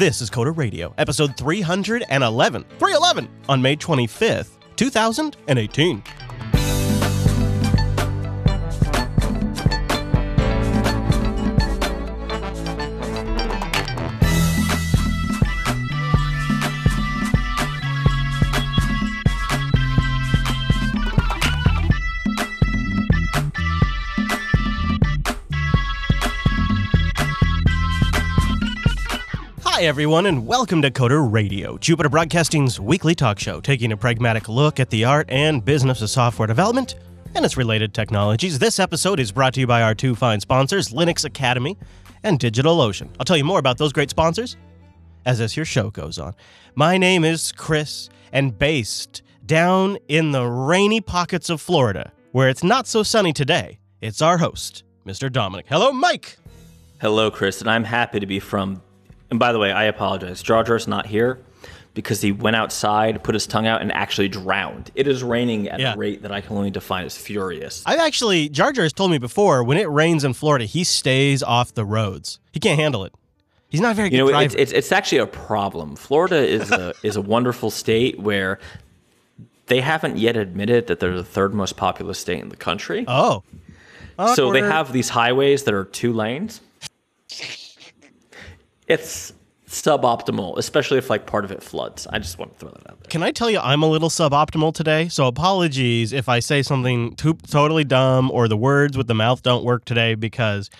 This is Coder Radio, episode 311. 311 on May 25th, 2018. Hi, everyone, and welcome to Coder Radio, Jupiter Broadcasting's weekly talk show, taking a pragmatic look at the art and business of software development and its related technologies. This episode is brought to you by our two fine sponsors, Linux Academy and DigitalOcean. I'll tell you more about those great sponsors as this your show goes on. My name is Chris, and based down in the rainy pockets of Florida, where it's not so sunny today, it's our host, Mr. Dominick. Hello, Mike. Hello, Chris, and I'm happy to be from. And by the way, I apologize. Jar Jar's not here because he went outside, put his tongue out, and actually drowned. It is raining at Yeah. a rate that I can only define as furious. I've actually, Jar Jar has told me before, when it rains in Florida, he stays off the roads. He can't handle it. He's not very You good know, driver. it's, it's it's actually a problem. Florida is a is a wonderful state where they haven't yet admitted that they're the third most populous state in the country. oh. so they have these highways that are two lanes. It's suboptimal, especially if like part of it floods. I just want to throw that out there. Can I tell you I'm a little suboptimal today? So apologies if I say something too, totally dumb or the words with the mouth don't work today because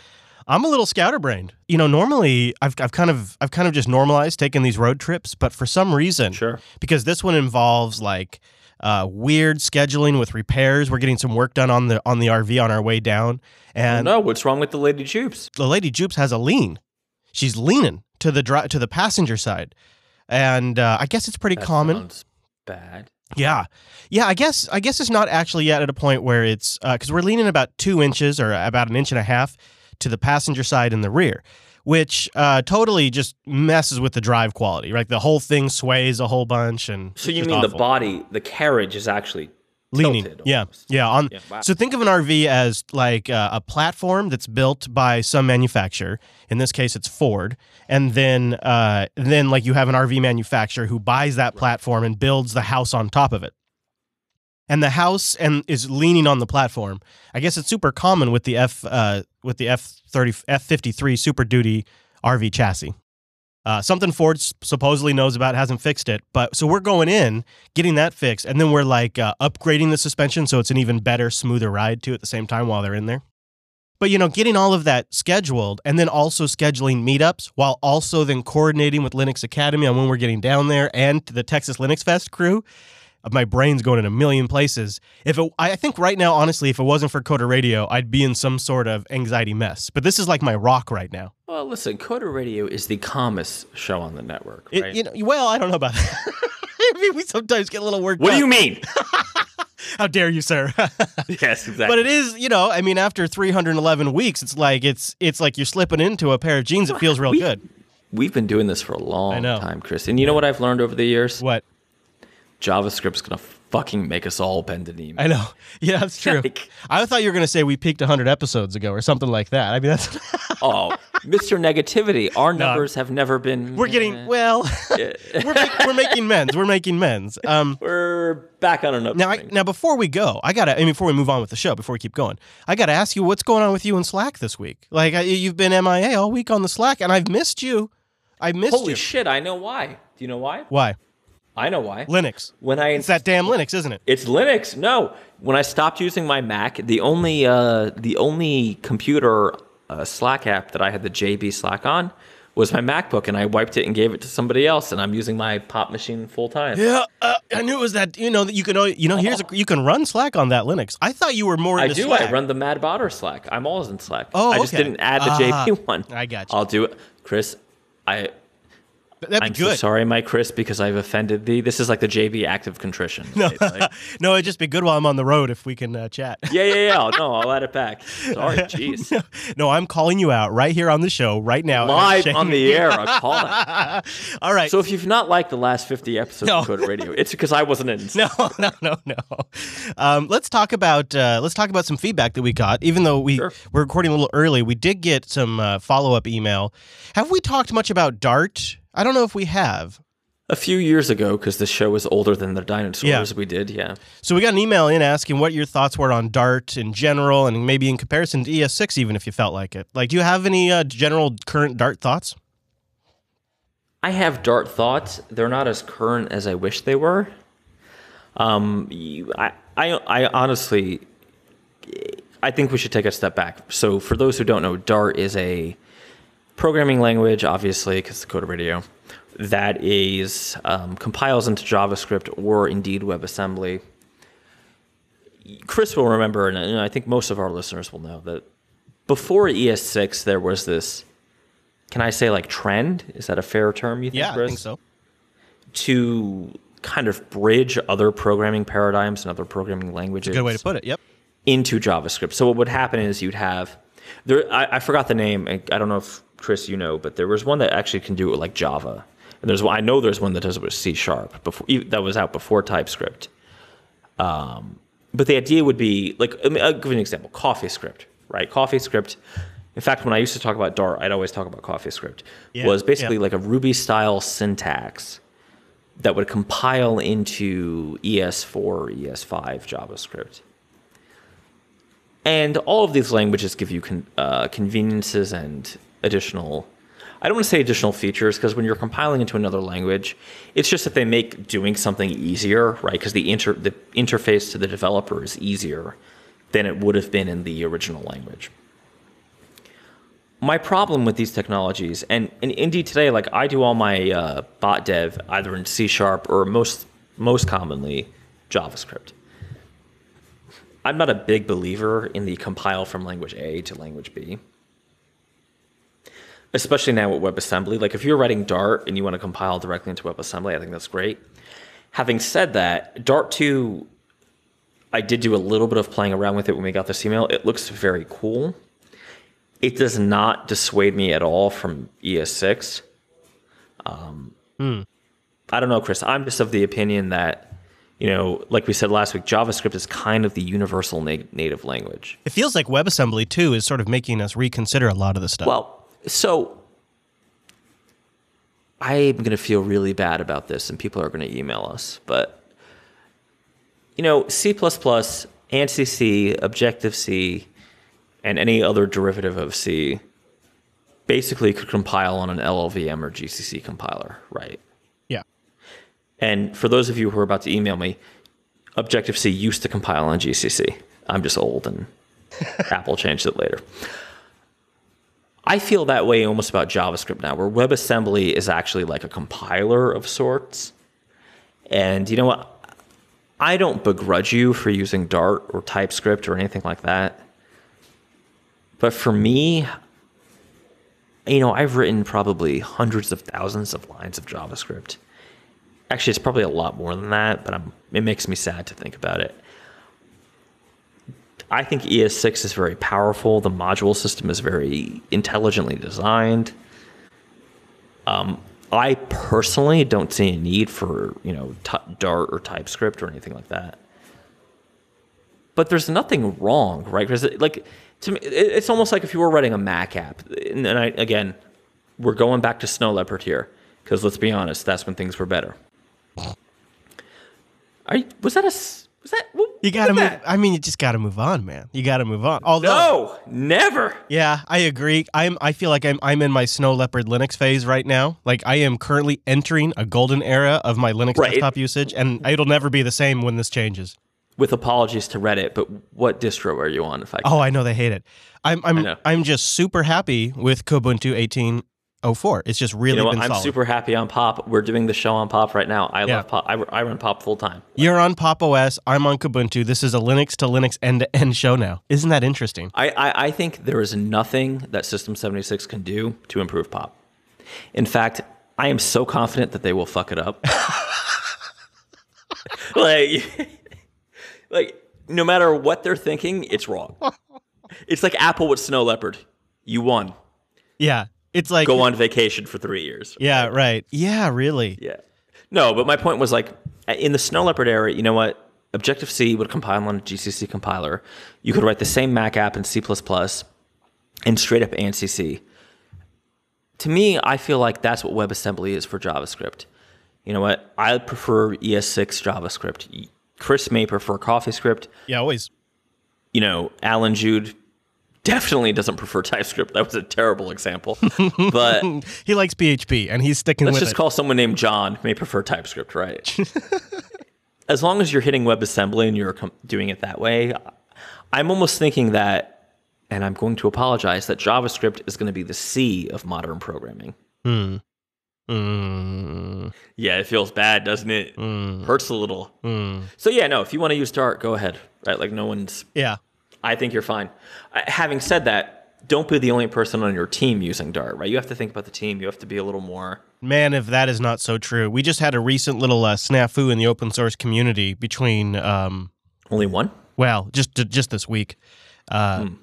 I'm a little scatterbrained. You know, normally I've, I've kind of I've kind of just normalized taking these road trips, but for some reason, Sure. because this one involves like uh, weird scheduling with repairs. We're getting some work done on the on the RV on our way down, and no, what's wrong with the Lady Jupes? the lady Jupes has a lean. She's leaning to the dri- to the passenger side, and uh, I guess it's pretty That common. bad. Yeah, yeah. I guess I guess it's not actually yet at a point where it's because we're leaning about two inches or about an inch and a half to the passenger side in the rear, which uh, totally just messes with the drive quality. Right, the whole thing sways a whole bunch, and So you just mean the body, the carriage is actually leaning? Yeah, yeah. On Yeah, wow. so think of an RV as like uh, a platform that's built by some manufacturer. In this case, it's Ford, and then uh, then like you have an RV manufacturer who buys that platform and builds the house on top of it. And the house and is leaning on the platform. I guess it's super common with the F uh, with the F thirty F fifty three Super Duty RV chassis. Uh, something Ford supposedly knows about hasn't fixed it, but so we're going in, getting that fixed, and then we're like uh, upgrading the suspension so it's an even better, smoother ride too at the same time while they're in there. But you know, getting all of that scheduled and then also scheduling meetups while also then coordinating with Linux Academy on when we're getting down there and the Texas Linux Fest crew. My brain's going in a million places. If it, I think right now, honestly, if it wasn't for Coder Radio, I'd be in some sort of anxiety mess. But this is like my rock right now. Well, listen, Coder Radio is the calmest show on the network, It- you know, well, I don't know about that. I mean, we sometimes get a little worked what do you mean? How dare you, sir? yes, exactly. but it is, you know, I mean, after 311 weeks, it's like it's it's like you're slipping into a pair of jeans It feels real We- good. We've been doing this for a long time, Chris. And you know what I've learned over the years? What? JavaScript's gonna fucking make us all bend the knee. I know. Yeah, that's true. Like- I thought you were going to say we peaked 100 episodes ago or something like that. I mean, that's oh, Mr. Negativity, our numbers have never been. we're getting well. we're, make, we're making men's. We're making men's. Um, We're back on an upswing. now, I, now before we go, I gotta. I mean, before we move on with the show, before we keep going, I gotta ask you what's going on with you in Slack this week. Like I, you've been MIA all week on the Slack, and I've missed you. I missed Holy you. shit! I know why. Do you know why? Why? I know why. Linux. When I It's that damn Linux, isn't it? It's Linux. No, when I stopped using my Mac, the only uh, the only computer uh, Slack app that I had the JB Slack on was my MacBook, and I wiped it and gave it to somebody else, and I'm using my Pop machine full time. Yeah, uh, I knew it was that. You know that you can. You know, here's a, you can run Slack on that Linux. I thought you were more. I do. Slack. I run the Mad Botter Slack. I'm always in Slack. Oh, I just okay. didn't add the Ah, JB one. I got you. I'll do it, Chris. I That'd be I'm good. so sorry, my Chris, because I've offended thee. This is like the JB of contrition. right? Like, no, it'd just be good while I'm on the road if we can uh, chat. yeah, yeah, yeah. No, I'll add it back. Sorry, jeez. no, I'm calling you out right here on the show right now. Live on the air, call out. All right. So if you've not liked the last 50 episodes No. of Code Radio, it's because I wasn't in. no, no, no, no. Um, let's talk about uh, let's talk about some feedback that we got. Even though we Sure. we're recording a little early, we did get some uh, follow up email. Have we talked much about Dart I don't know if we have. A few years ago, because the show was older than the dinosaurs, Yeah. we did, yeah. So we got an email in asking what your thoughts were on Dart in general, and maybe in comparison to ES6, even if you felt like it. Like, do you have any uh, general current Dart thoughts? I have Dart thoughts. They're not as current as I wish they were. Um, I, I, I honestly, I think we should take a step back. So, for those who don't know, Dart is a programming language, obviously, because the code radio, that is um, compiles into JavaScript or indeed WebAssembly. Chris will remember, and I think most of our listeners will know that before ES6, there was this. Can I say like trend? Is that a fair term? You think, Yeah, I think so. To kind of bridge other programming paradigms and other programming languages Good way to put it. Yep. into JavaScript. So what would happen is you'd have there. I, I forgot the name. I I don't know if Chris you know, but there was one that actually can do it with like Java, and there's one I know there's one that does it with C sharp before that was out before TypeScript. Um, but the idea would be like I mean, I'll give you an example. CoffeeScript, right? CoffeeScript. In fact, when I used to talk about Dart, I'd always talk about CoffeeScript. Yeah, was basically yeah. like a Ruby style syntax that would compile into E ES4 or ES5 JavaScript. And all of these languages give you con- uh, conveniences and additional. I don't want to say additional features because when you're compiling into another language, it's just that they make doing something easier, right? Because the inter the interface to the developer is easier than it would have been in the original language. My problem with these technologies, and, indeed today, like I do all my uh, bot dev either in C sharp or most most commonly JavaScript. I'm not a big believer in the compile from language A to language B. Especially now with WebAssembly. Like if you're writing Dart and you want to compile directly into WebAssembly, I think that's great. Having said that, Dart 2, I did do a little bit of playing around with it when we got this email. It looks very cool. It does not dissuade me at all from ES6. Um, I don't know, Chris. I'm just of the opinion that, you know, like we said last week, JavaScript is kind of the universal na- native language. It feels like WebAssembly, too, is sort of making us reconsider a lot of the stuff. Well, so I'm going to feel really bad about this, and people are going to email us. But, you know, C, ANSI C, Objective C, and any other derivative of C basically could compile on an LLVM or GCC compiler, right? yeah. And for those of you who are about to email me, Objective C used to compile on GCC. I'm just old and Apple changed it later. I feel that way almost about JavaScript now, where WebAssembly is actually like a compiler of sorts. And you know what? I don't begrudge you for using Dart or TypeScript or anything like that. But for me, you know, I've written probably hundreds of thousands of lines of JavaScript. Actually, it's probably a lot more than that, but I'm, it makes me sad to think about it. I think ES6 is very powerful. The module system is very intelligently designed. Um, I personally don't see a need for you know Dart or TypeScript or anything like that. But there's nothing wrong, right? Because like to me, it's almost like if you were writing a Mac app. And I, again, we're going back to Snow Leopard here because let's be honest, that's when things were better. Are you, was that a was that what- You got to move. that? I mean, you just got to move on, man. You got to move on. Although, No, never. yeah, I agree. I'm. I feel like I'm. I'm in my Snow Leopard Linux phase right now. Like I am currently entering a golden era of my Linux Right. desktop usage, and it'll never be the same when this changes. With apologies to Reddit, but what distro are you on? If I Oh, I know they hate it. I'm. I'm. I'm just super happy with Kubuntu 1804. It's just really you know been I'm solid. super happy on Pop. We're doing the show on Pop right now. I Yeah. love Pop. I, I run Pop full time. You're on Pop OS. I'm on Kubuntu. This is a Linux to Linux end to end show now. Isn't that interesting? I, I, I think there is nothing that System 76 can do to improve Pop. In fact, I am so confident that they will fuck it up. like, like no matter what they're thinking, it's wrong. It's like Apple with Snow Leopard. You won. Yeah. It's like Go on vacation for three years. Yeah, right. Yeah, really. Yeah. No, but my point was like in the Snow Leopard era, you know what? Objective C would compile on a GCC compiler. You could write the same Mac app in C and straight up ANSI C. to me, I feel like that's what WebAssembly is for JavaScript. You know what? I prefer ES6 JavaScript. Chris may prefer CoffeeScript. Yeah, always. You know, Allan Jude definitely doesn't prefer TypeScript. That was a terrible example. But He likes PHP and he's sticking let's with just it. call someone named John may prefer TypeScript, right? as long as you're hitting WebAssembly and you're com- doing it that way, I'm almost thinking that, and I'm going to apologize, that JavaScript is going to be the C of modern programming. Hmm. Mm, Yeah, it feels bad, doesn't it? mm, Hurts a little. mm. So yeah, no. If you want to use Dart, go ahead. Right? Like no one's. Yeah. I think you're fine. Uh, having said that, don't be the only person on your team using Dart. Right? You have to think about the team. You have to be a little more. Man, if that is not so true. We just had a recent little uh, snafu in the open source community between, um, Only one. well, just just this week, uh, Hmm.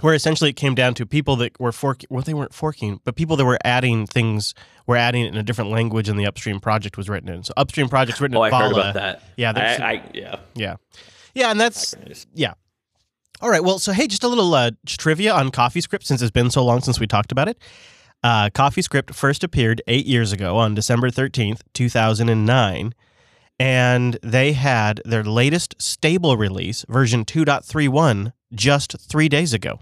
where essentially it came down to people that were forking. Well, they weren't forking, but people that were adding things were adding it in a different language than the upstream project was written in. So upstream project's written Oh, in I heard Vala. about that. Yeah, I, I yeah. Yeah, yeah, and that's yeah. All right. Well, so hey, just a little uh, trivia on CoffeeScript since it's been so long since we talked about it. Uh, CoffeeScript first appeared eight years ago on December 13th, 2009. And they had their latest stable release, version 2.31, just three days ago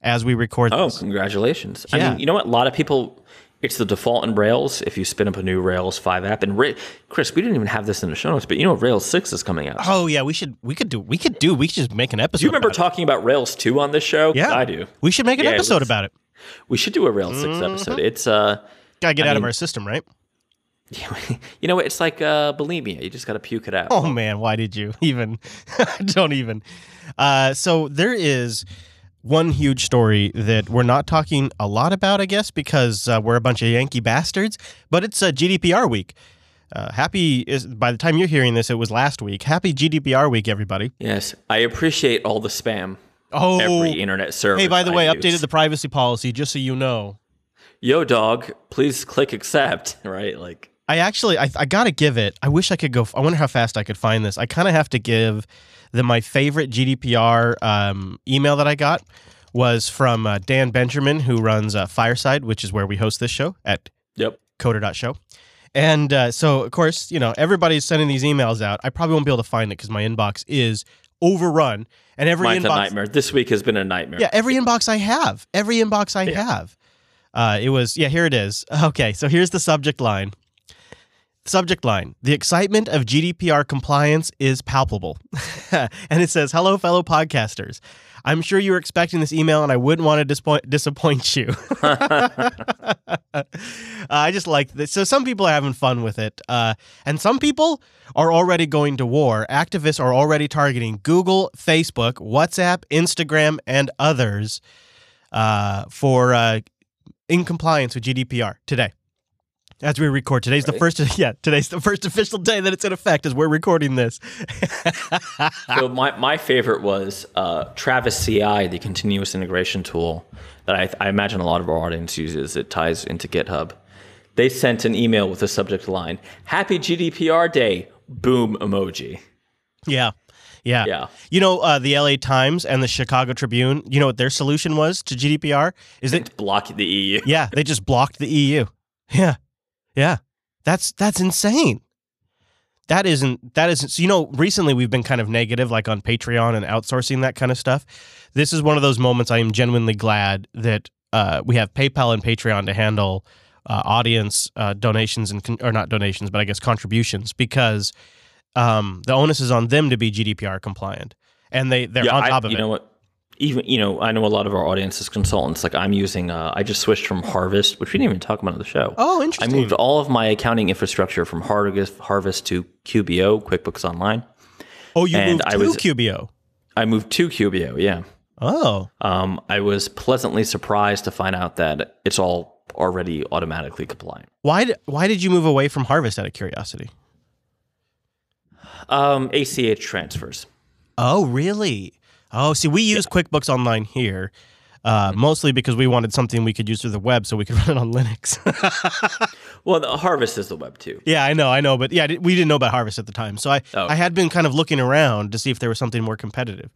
as we record Oh, this. congratulations! I Yeah. mean, you know what? A lot of people. It's the default in Rails if you spin up a new Rails 5 app. And Ra- Chris, we didn't even have this in the show notes, but you know Rails 6 is coming out. Oh, yeah. We should, we could do, we could do, we could just make an episode. Do you remember about it. talking about Rails 2 on this show? Yeah. I do. We should make an Yeah, episode about it. We should do a Rails 6 Mm-hmm. episode. It's uh Gotta get I out of our system, right? you know what? It's like uh bulimia. You just got to puke it out. Oh man, why did you even? Don't even. Uh, so there is one huge story that we're not talking a lot about, I guess, because uh, we're a bunch of Yankee bastards. But it's uh, GDPR week. Uh, happy is by the time you're hearing this, it was last week. Happy GDPR week, everybody! Yes, I appreciate all the spam. Oh, Every internet service. hey, by the I way, use. updated the privacy policy just so you know. Yo, dog, please click accept. Right, like I actually, I, I gotta give it. I wish I could go. I wonder how fast I could find this. I kind of have to give them my favorite GDPR um, email that I got was from uh, Dan Benjamin, who runs uh, Fireside, which is where we host this show at yep. coder.show. And uh, so, of course, you know, everybody's sending these emails out. I probably won't be able to find it because my inbox is overrun. And every Mine's a inbox, nightmare. This week has been a nightmare. yeah, every inbox I have, every inbox I Yeah. have. Uh, it was, yeah, here it is. Okay, so here's the subject line. Subject line The excitement of GDPR compliance is palpable. and it says, Hello, fellow podcasters. I'm sure you were expecting this email and I wouldn't want to disappoint, disappoint you. Uh, I just like this. So some people are having fun with it, uh, and some people are already going to war. Activists are already targeting Google, Facebook, WhatsApp, Instagram, and others uh, for uh, in compliance with GDPR today. As we record, today's the first. Yeah, today's the first official day that it's in effect as we're recording this. So my, my favorite was uh, Travis CI, the continuous integration tool that I, I imagine a lot of our audience uses. It ties into GitHub. They sent an email with the subject line, Happy GDPR Day, boom emoji. Yeah. Yeah. Yeah. You know, uh, the LA Times and the Chicago Tribune, you know what their solution was to GDPR? Is it Block the EU. Yeah, they just blocked the EU. Yeah. Yeah. That's that's insane. That isn't that isn't so you know, recently we've been kind of negative like on Patreon and outsourcing that kind of stuff. This is one of those moments I am genuinely glad that uh, we have PayPal and Patreon to handle uh, audience uh, donations and con- or not donations, but I guess contributions because um, the onus is on them to be GDPR compliant, and they they're on I- top of you it. know what? Even you know, I know a lot of our audience is consultants. Like I'm using, uh, I just switched from Harvest, which we didn't even talk about on the show. oh, interesting I moved all of my accounting infrastructure from Harvest, Harvest to QBO, QuickBooks Online. oh, you and moved I to was- QBO. I moved to QBO. Yeah. Oh, Um, I was pleasantly surprised to find out that it's all already automatically compliant. why did why did you move away from Harvest out of curiosity? Um, ACH transfers. Oh, really? Oh, see, we use QuickBooks Online here, uh, mostly because we wanted something we could use through the web so we could run it on Linux. Well, the Harvest is the web too. yeah, I know, I know, but yeah, we didn't know about Harvest at the time, so I Oh. I had been kind of looking around to see if there was something more competitive.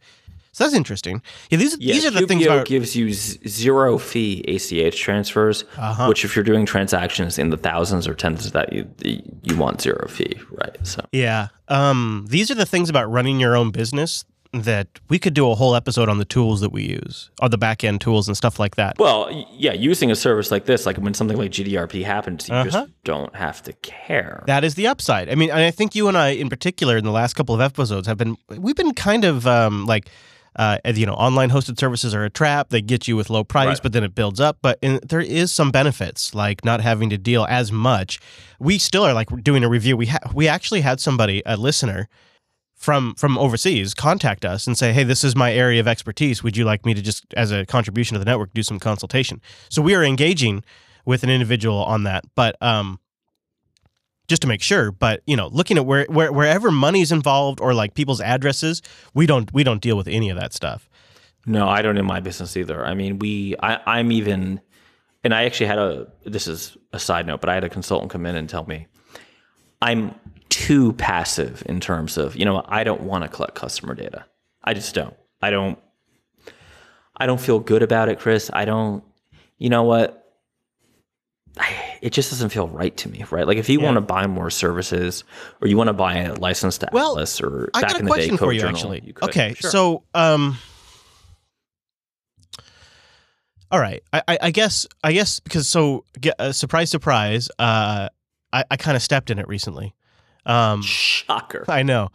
So that's interesting. Yeah, these Yeah, these are the things about gives you zero fee ACH transfers, Uh-huh. which if you're doing transactions in the thousands or tens of that, you you want zero fee, right? So Yeah. Um, these are the things about running your own business that we could do a whole episode on the tools that we use, or the back end tools and stuff like that. Well, yeah, using a service like this, like when something like GDRP happens, you Uh-huh. just don't have to care. That is the upside. I mean, and I think you and I, in particular, in the last couple of episodes, have been we've been kind of um, like. Uh, you know, online hosted services are a trap. They get you with low price, Right. but then it builds up. But in, there is some benefits, like not having to deal as much. We still are like doing a review. We ha- we actually had somebody, a listener from from overseas, contact us and say, "Hey, this is my area of expertise. Would you like me to just, as a contribution to the network, do some consultation?" So we are engaging with an individual on that, but um, just to make sure. But you know, looking at where, where wherever money's involved or like people's addresses, we don't we don't deal with any of that stuff. No, I don't in my business either. I mean, we, I, I'm even, and I actually had a, this is a side note, but I had a consultant come in and tell me I'm too passive in terms of, you know, I don't want to collect customer data. I just don't. I don't, I don't feel good about it, Chris. I don't, you know what? It just doesn't feel right to me, right? Like if you Yeah. want to buy more services or you want to buy a license to Well, Atlas or I back got a in the day, question for Code you, Journal, actually. you could. okay, Sure. so um, all right, I, I, I guess I guess because so uh, surprise surprise, uh, I, I kind of stepped in it recently. Um, shocker. I know.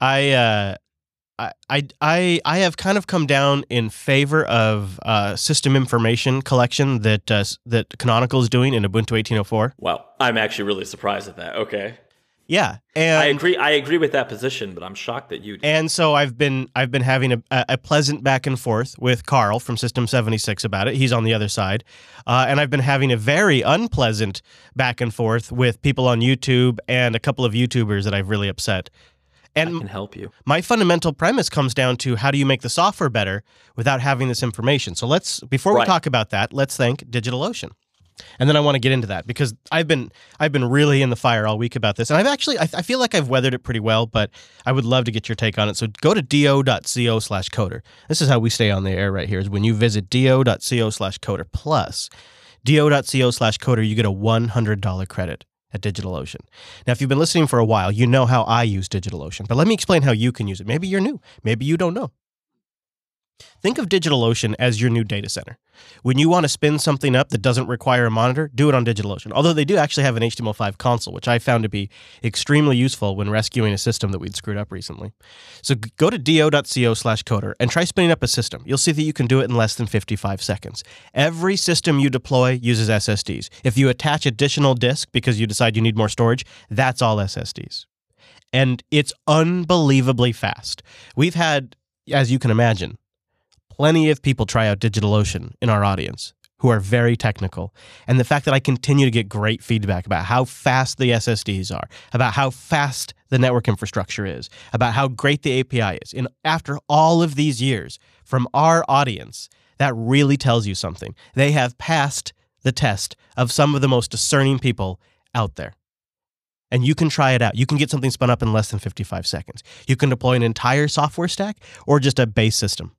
I uh I, I I I have kind of come down in favor of uh, system information collection that uh, that Canonical is doing in Ubuntu 1804. Wow, I'm actually really surprised at that. Okay, Yeah, and I agree. I agree with that position, but I'm shocked that you. and so I've been I've been having a, a pleasant back and forth with Carl from System 76 about it. He's on the other side, uh, and I've been having a very unpleasant back and forth with people on YouTube and a couple of YouTubers that I've really upset. I And can help you. my fundamental premise comes down to how do you make the software better without having this information. So let's before we talk about that, let's thank DigitalOcean. And then I want to get into that because I've been I've been really in the fire all week about this, and I've actually I, I feel like I've weathered it pretty well. But I would love to get your take on it. So go to do.co/coder. This is how we stay on the air right here. Is when you visit do.co/coder plus do.co/coder, you get a $100 credit at DigitalOcean. Now, if you've been listening for a while, you know how I use DigitalOcean, but let me explain how you can use it. Maybe you're new, maybe you don't know. Think of DigitalOcean as your new data center. When you want to spin something up that doesn't require a monitor, do it on DigitalOcean. Although they do actually have an HTML5 console, which I found to be extremely useful when rescuing a system that we'd screwed up recently. So go to do.co slash coder and try spinning up a system. You'll see that you can do it in less than 55 seconds. Every system you deploy uses SSDs. If you attach additional disk because you decide you need more storage, that's all SSDs. And it's unbelievably fast. We've had, as you can imagine, plenty of people try out DigitalOcean in our audience who are very technical. And the fact that I continue to get great feedback about how fast the SSDs are, about how fast the network infrastructure is, about how great the API is. And after all of these years from our audience, that really tells you something. They have passed the test of some of the most discerning people out there. And you can try it out. You can get something spun up in less than 55 seconds. You can deploy an entire software stack or just a base system.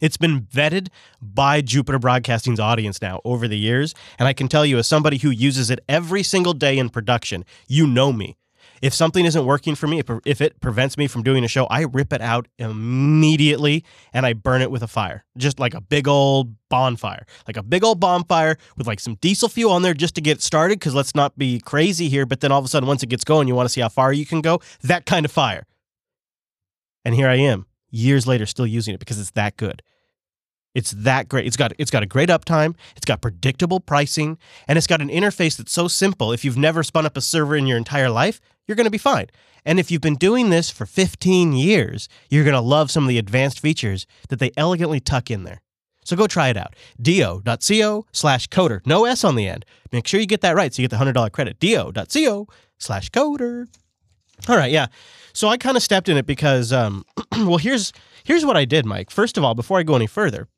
It's been vetted by Jupiter Broadcasting's audience now over the years. And I can tell you, as somebody who uses it every single day in production, you know me. If something isn't working for me, if- it prevents me from doing a show, I rip it out immediately and I burn it with a fire, just like a big old bonfire, like a big old bonfire with like some diesel fuel on there just to get started. Because let's not be crazy here. But then all of a sudden, once it gets going, you want to see how far you can go. That kind of fire. And here I am, years later, still using it because it's that good. It's that great. It's got it's got a great uptime. It's got predictable pricing, and it's got an interface that's so simple. If you've never spun up a server in your entire life, you're going to be fine. And if you've been doing this for 15 years, you're going to love some of the advanced features that they elegantly tuck in there. So go try it out. do.co slash coder. No S on the end. Make sure you get that right so you get the $100 credit. do.co slash coder. All right, yeah. So I kind of stepped in it because, um, well, here's here's what I did, Mike. First of all, before I go any further,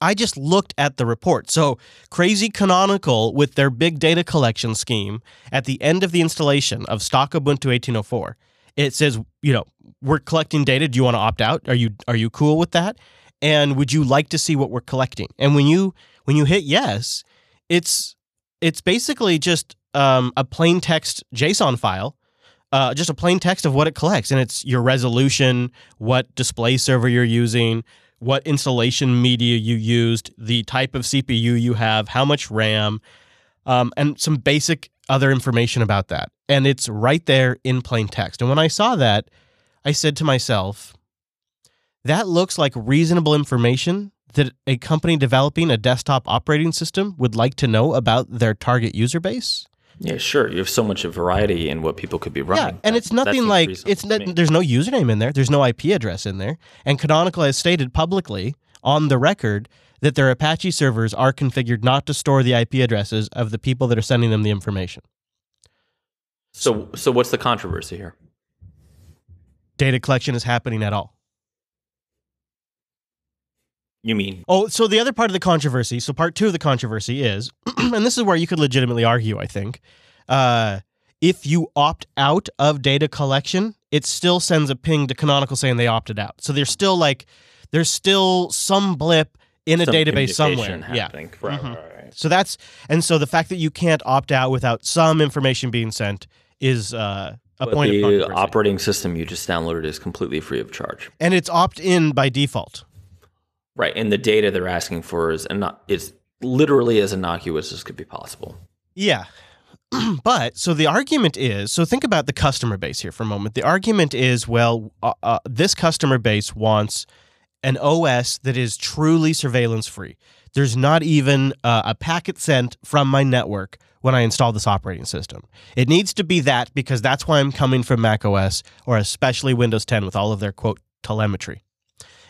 I just looked at the report. So Crazy Canonical, with their big data collection scheme, at the end of the installation of stock Ubuntu 1804, it says, you know, we're collecting data. Do you want to opt out? Are you are you cool with that? And would you like to see what we're collecting? And when you when you hit yes, it's it's basically just um, a plain text JSON file, uh, just a plain text of what it collects, and it's your resolution, what display server you're using, what installation media you used, the type of CPU you have, how much RAM, um, and some basic other information about that. And it's right there in plain text. And when I saw that, I said to myself, that looks like reasonable information that a company developing a desktop operating system would like to know about their target user base. Yeah, sure. You have so much variety in what people could be running. Yeah, and it's nothing like it's not, there's no username in there. There's no IP address in there. And Canonical has stated publicly on the record that their Apache servers are configured not to store the IP addresses of the people that are sending them the information. So, so what's the controversy here? Data collection is happening at all. You mean Oh, so the other part of the controversy, so part two of the controversy is, and this is where you could legitimately argue, I think, uh, if you opt out of data collection, it still sends a ping to Canonical saying they opted out. So there's still like, there's still some blip in a some database somewhere. communication Yeah. happening? Right, Mhm. right, right. So that's, and so the fact that you can't opt out without some information being sent is uh, a But point the of controversy. The operating system you just downloaded is completely free of charge. and it's opt in by default. Right, and the data they're asking for is and not is literally as innocuous as could be possible. Yeah. but so the argument is so think about the customer base here for a moment. The argument is well, uh, uh, this customer base wants an OS that is truly surveillance free. There's not even uh, a packet sent from my network when I install this operating system. It needs to be that because that's why I'm coming from Mac OS or especially Windows 10 with all of their quote telemetry.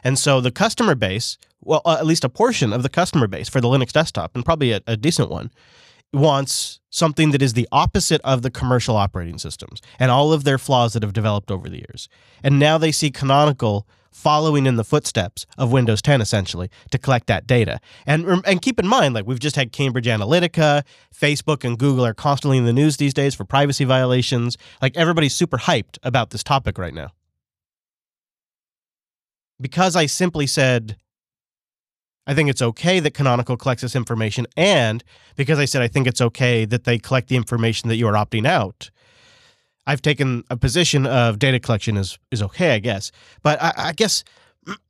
And so the customer base, well, uh, at least a portion of the customer base for the Linux desktop, and probably a, a decent one, wants something that is the opposite of the commercial operating systems and all of their flaws that have developed over the years. And now they see Canonical following in the footsteps of Windows 10 essentially to collect that data. And and keep in mind like we've just had Cambridge Analytica, Facebook and Google are constantly in the news these days for privacy violations. Like everybody's super hyped about this topic right now. Because I simply said I think it's okay that Canonical collects this information, and because I said I think it's okay that they collect the information that you are opting out, I've taken a position of data collection is is okay, I guess. But I, I guess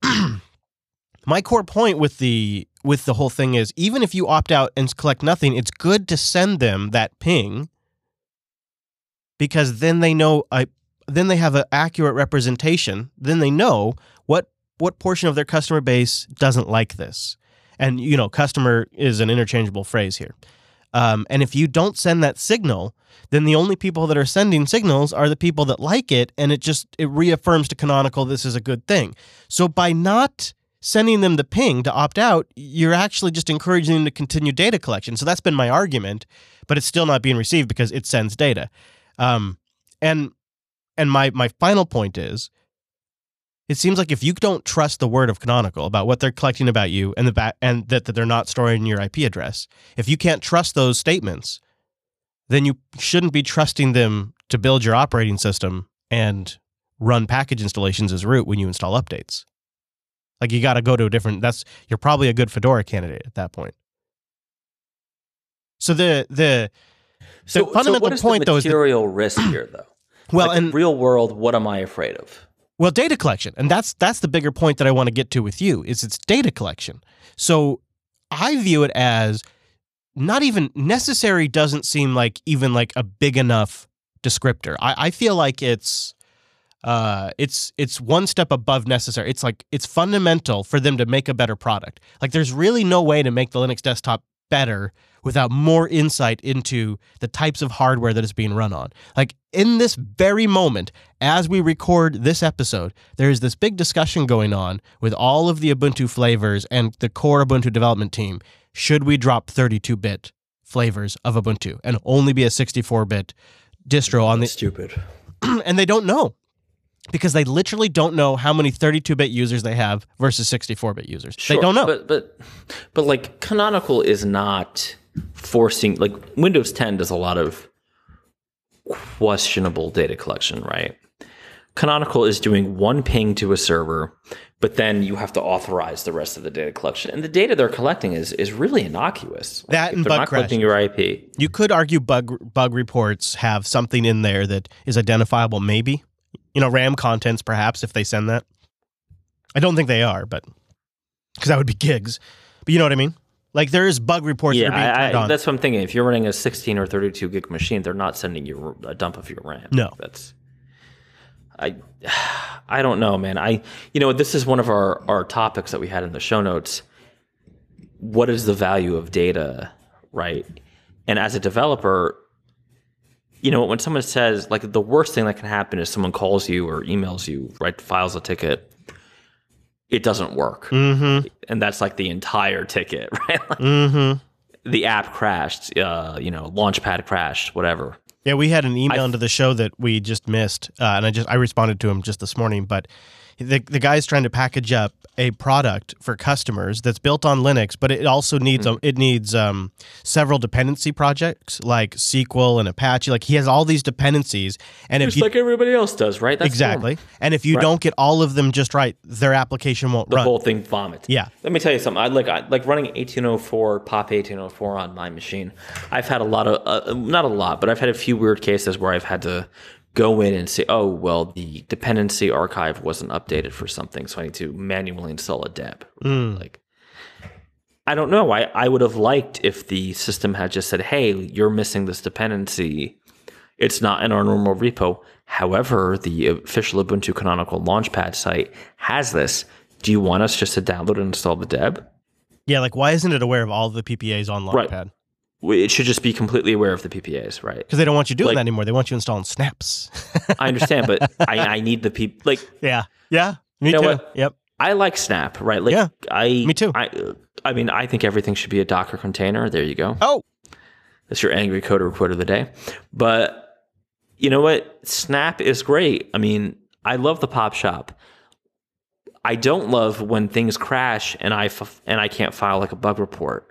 my core point with the with the whole thing is even if you opt out and collect nothing, it's good to send them that ping because then they know I then they have an accurate representation. Then they know what what portion of their customer base doesn't like this. And you know, customer is an interchangeable phrase here. Um, and if you don't send that signal, then the only people that are sending signals are the people that like it, and it just it reaffirms to Canonical this is a good thing. So by not sending them the ping to opt out, you're actually just encouraging them to continue data collection. So that's been my argument, but it's still not being received because it sends data. Um, and and my my final point is it seems like if you don't trust the word of canonical about what they're collecting about you and the and that, that they're not storing your IP address if you can't trust those statements then you shouldn't be trusting them to build your operating system and run package installations as root when you install updates like you got to go to a different that's you're probably a good fedora candidate at that point so the the So, The fundamental so point, the though, is material risk here, though? well Like, and real world, what am I afraid of? Well, data collection, and that's that's the bigger point that I want to get to with you is it's data collection. So I view it as not even necessary. Doesn't seem like even like a big enough descriptor. I, I feel like it's uh it's it's one step above necessary. It's like it's fundamental for them to make a better product. Like there's really no way to make the Linux desktop better without more insight into the types of hardware that is being run on. Like in this very moment, as we record this episode, there is this big discussion going on with all of the Ubuntu flavors and the core Ubuntu development team. Should we drop 32 bit flavors of Ubuntu and only be a 64 bit distro on the stupid. and they don't know because they literally don't know how many 32-bit users they have versus 64-bit users. they don't know. But but but like Canonical is not forcing like Windows 10 does a lot of questionable data collection, right? Canonical is doing one ping to a server, but then you have to authorize the rest of the data collection. And the data they're collecting is is really innocuous. Like, That and they're bug not collecting your IP. You could argue bug bug reports have something in there that is identifiable, maybe. You know, RAM contents, perhaps, if they send that. I don't think they are, but because that would be gigs. But you know what I mean? Like there is bug reports Yeah, that are being I, I, that's what I'm thinking. If you're running a 16 or 32 gig machine, they're not sending you a dump of your RAM. No. that's I. I don't know, man. I you know this is one of our our topics that we had in the show notes. What is the value of data, right? And as a developer, you know when someone says like the worst thing that can happen is someone calls you or emails you, right? Files a ticket. It doesn't work, mm-hmm. and that's like the entire ticket, right? Like, Mm-hmm. the app crashed, uh, you know, Launchpad crashed, whatever. Yeah, we had an email I- into the show that we just missed, uh, and I just I responded to him just this morning. But the the guy's trying to package up a product for customers that's built on Linux, but it also needs Hmm. a, it needs um, several dependency projects like SQL and Apache. Like he has all these dependencies, and if Just you like everybody else does, right? That's exactly, normal. and if you Right. don't get all of them just right, their application won't The run. The whole thing vomit. Yeah. Let me tell you something. I like I like running 1804 pop 1804 on my machine. I've had a lot of uh, not a lot, but I've had a few weird cases where I've had to go in and say, "Oh, well, the dependency archive wasn't updated for something, so I need to manually install a deb." Hmm. Like I don't know. I, I would have liked if the system had just said, hey, you're missing this dependency. It's not in our normal repo. However, the official Ubuntu Canonical Launchpad site has this. Do you want us just to download and install the deb? yeah, like why isn't it aware of all the PPAs on Right. It should just be completely aware of the PPAs, right? Because they don't want you doing Like- that anymore. They want you installing snaps. I understand, but I, I need the people. Like, yeah, yeah, me know too. what? Yep. I like Snap, right? Like, Yeah, I, me too. I, I mean, I think everything should be a Docker container. There you go. Oh, That's your angry coder quote of the day. But you know what? Snap is great. I mean, I love the pop shop. I don't love when things crash and I f- and I can't file like a bug report,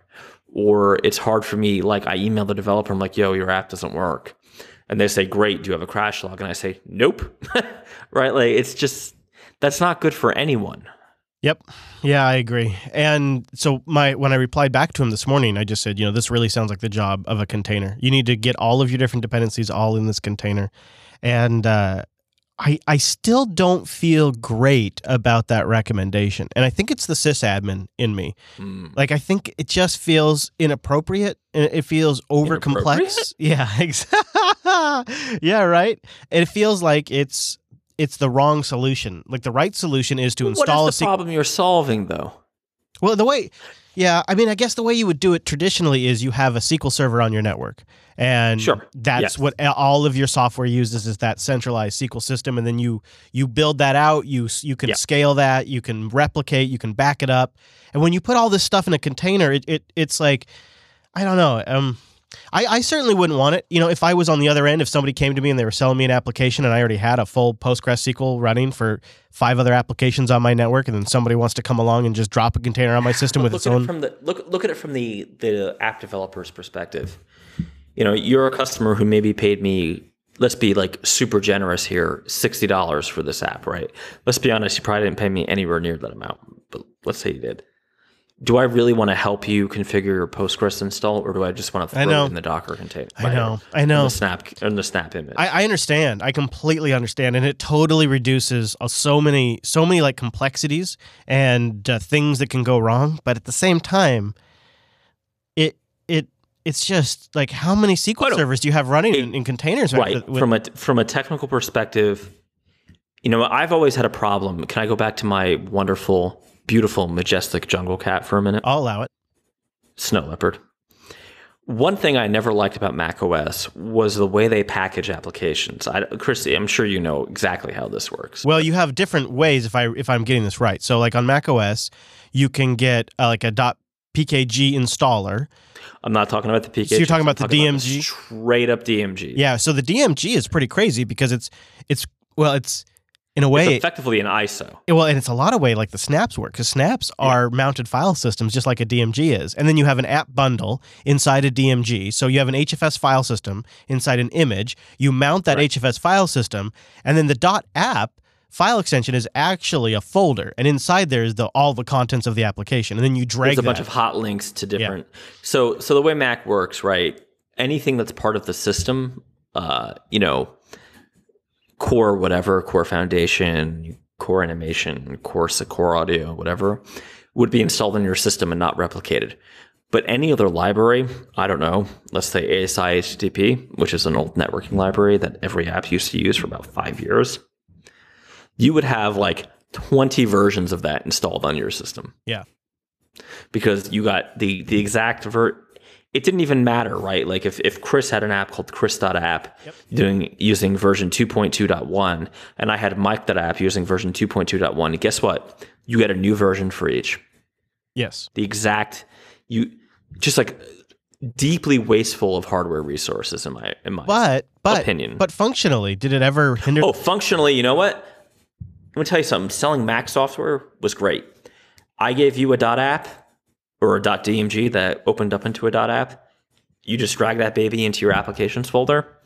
or it's hard for me. Like I email the developer, I'm like, "Yo, your app doesn't work," and they say, "Great, do you have a crash log?" And I say, "Nope." right? Like it's just that's not good for anyone. Yep. Yeah, I agree. And so my when I replied back to him this morning, I just said, you know, this really sounds like the job of a container. You need to get all of your different dependencies all in this container. And uh I I still don't feel great about that recommendation. And I think it's the sysadmin in me. Mm. Like I think it just feels inappropriate and it feels over complex. Yeah, yeah, right. It feels like it's it's the wrong solution. Like the right solution is to What install is the a problem you're solving, though? well, the way, yeah, I mean, I guess the way you would do it traditionally is you have a SQL server on your network, and Sure. that's Yes. what all of your software uses is that centralized SQL system, and then you you build that out. You you can Yeah. scale that, you can replicate, you can back it up, and when you put all this stuff in a container, it, it it's like, I don't know, um. I, I certainly wouldn't want it. You know, if I was on the other end, if somebody came to me and they were selling me an application and I already had a full PostgreSQL running for five other applications on my network, and then somebody wants to come along and just drop a container on my system with look its at it own. from the look look at it from the the app developer's perspective. You know, you're a customer who maybe paid me. Let's be like super generous here, sixty dollars for this app, right? Let's be honest, you probably didn't pay me anywhere near that amount, but let's say you did. Do I really want to help you configure your Postgres install, or do I just want to throw it in the Docker container? I know, I In know. the snap in the snap image. I, I understand. I completely understand, and it totally reduces uh, so many, so many like complexities and uh, things that can go wrong. But at the same time, it it's just like how many SQL servers do you have running in, in containers? with- right with- from a from a technical perspective you know i've always had a problem can i go back to my wonderful beautiful majestic jungle cat for a minute I'll allow it. snow leopard one thing i never liked about mac os was the way they package applications I, chris i'm sure you know exactly how this works Well, you have different ways if I if I'm getting this right. So like on Mac OS, you can get uh, like a .pkg installer. I'm not talking about the pkg So you're talking I'm about the DMG? straight up dmg Yeah, so the DMG is pretty crazy because it's it's well, it's in a way, It's effectively an ISO. Yeah, Well, and it's a lot of way like the snaps work because snaps are mounted file systems just like a DMG is. And then you have an app bundle inside a DMG. So you have an HFS file system inside an image. You mount that HFS file system, and then the dot app file extension is actually a folder. And inside there is the all the contents of the application. And then you drag There's a bunch of hot links to different. So so the way Mac works, right? Anything that's part of the system, uh, you know, core whatever, core foundation, core animation, core core audio, whatever, would be installed in your system and not replicated. But any other library, I don't know, let's say ASI HTTP, which is an old networking library that every app used to use for about five years, you would have like 20 versions of that installed on your system yeah. because you got the the exact ver it didn't even matter right like if, if chris had an app called chris.app doing using version 2.2.1 and i had mike.app using version 2.2.1 guess what you get a new version for each Yes. the exact you just like deeply wasteful of hardware resources in my in my But but Opinion. but functionally, did it ever hinder Oh, functionally, you know what? Let me tell you something. Selling Mac software was great. I gave you a app or a DMG that opened up into a app. You just drag that baby into your applications folder.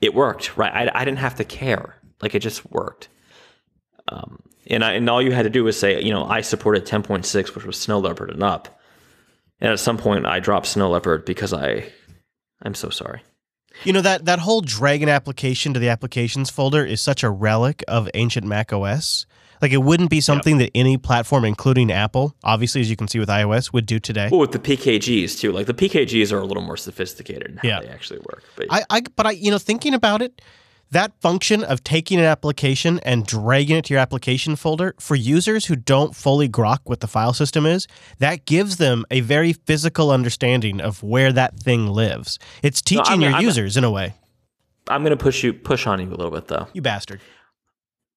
It worked, right? I, I didn't have to care. Like it just worked. Um, and, I, and all you had to do was say, you know, I supported 10.6, which was Snow Leopard and up. And at some point, I dropped Snow Leopard because I, I'm so sorry. You know that that whole drag an application to the applications folder is such a relic of ancient Mac OS. Like it wouldn't be something that any platform, including Apple, obviously as you can see with iOS, would do today. Well, with the PKGs too, like the PKGs are a little more sophisticated in how Yeah. they actually work. But I, I but I you know thinking about it, that function of taking an application and dragging it to your application folder for users who don't fully grok what the file system is, that gives them a very physical understanding of where that thing lives. It's teaching I'm- your I'm- users in a way. I'm going to push you push on you a little bit though. You bastard.